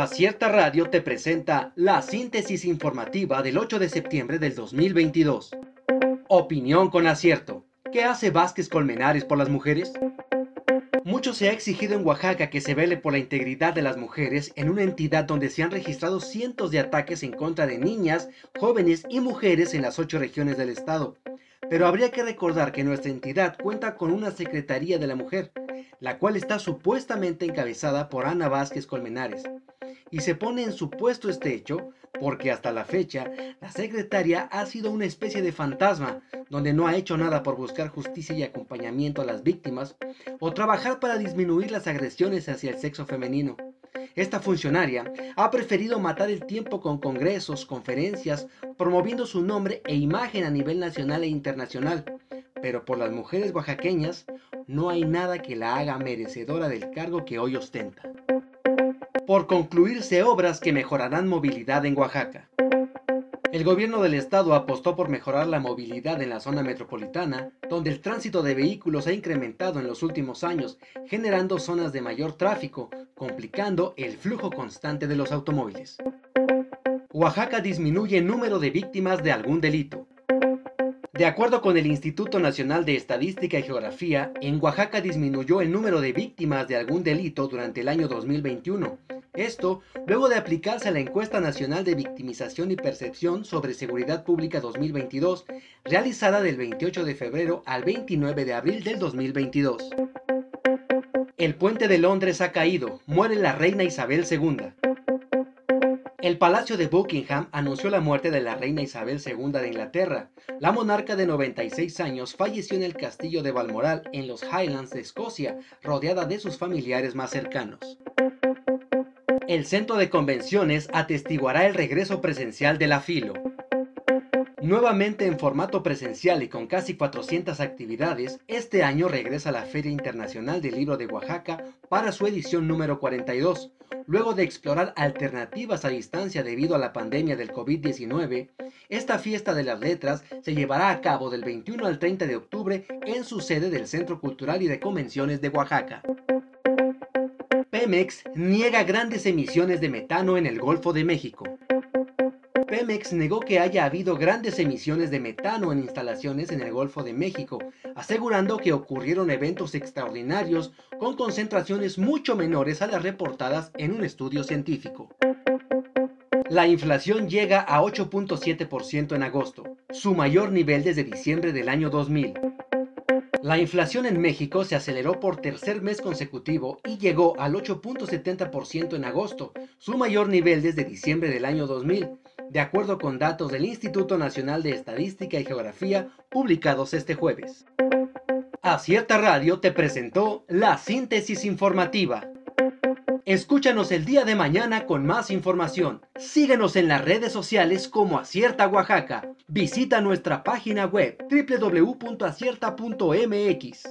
Acierta Radio te presenta la síntesis informativa del 8 de septiembre del 2022. Opinión con acierto. ¿Qué hace Vázquez Colmenares por las mujeres? Mucho se ha exigido en Oaxaca que se vele por la integridad de las mujeres en una entidad donde se han registrado cientos de ataques en contra de niñas, jóvenes y mujeres en las ocho regiones del estado. Pero habría que recordar que nuestra entidad cuenta con una Secretaría de la Mujer, la cual está supuestamente encabezada por Ana Vázquez Colmenares y se pone en supuesto este hecho porque hasta la fecha la secretaria ha sido una especie de fantasma donde no ha hecho nada por buscar justicia y acompañamiento a las víctimas o trabajar para disminuir las agresiones hacia el sexo femenino. Esta funcionaria ha preferido matar el tiempo con congresos, conferencias, promoviendo su nombre e imagen a nivel nacional e internacional, pero por las mujeres oaxaqueñas no hay nada que la haga merecedora del cargo que hoy ostenta por concluirse obras que mejorarán movilidad en Oaxaca. El gobierno del estado apostó por mejorar la movilidad en la zona metropolitana, donde el tránsito de vehículos ha incrementado en los últimos años, generando zonas de mayor tráfico, complicando el flujo constante de los automóviles. Oaxaca disminuye el número de víctimas de algún delito. De acuerdo con el Instituto Nacional de Estadística y Geografía, en Oaxaca disminuyó el número de víctimas de algún delito durante el año 2021, esto luego de aplicarse a la encuesta nacional de victimización y percepción sobre seguridad pública 2022, realizada del 28 de febrero al 29 de abril del 2022. El puente de Londres ha caído, muere la reina Isabel II. El Palacio de Buckingham anunció la muerte de la reina Isabel II de Inglaterra. La monarca de 96 años falleció en el castillo de Balmoral en los Highlands de Escocia, rodeada de sus familiares más cercanos el centro de convenciones atestiguará el regreso presencial de la FILO. Nuevamente en formato presencial y con casi 400 actividades, este año regresa la Feria Internacional del Libro de Oaxaca para su edición número 42. Luego de explorar alternativas a distancia debido a la pandemia del COVID-19, esta fiesta de las letras se llevará a cabo del 21 al 30 de octubre en su sede del Centro Cultural y de Convenciones de Oaxaca. Pemex niega grandes emisiones de metano en el Golfo de México. Pemex negó que haya habido grandes emisiones de metano en instalaciones en el Golfo de México, asegurando que ocurrieron eventos extraordinarios con concentraciones mucho menores a las reportadas en un estudio científico. La inflación llega a 8.7% en agosto, su mayor nivel desde diciembre del año 2000. La inflación en México se aceleró por tercer mes consecutivo y llegó al 8.70% en agosto, su mayor nivel desde diciembre del año 2000, de acuerdo con datos del Instituto Nacional de Estadística y Geografía publicados este jueves. Acierta Radio te presentó la síntesis informativa. Escúchanos el día de mañana con más información. Síguenos en las redes sociales como Acierta Oaxaca. Visita nuestra página web www.acierta.mx.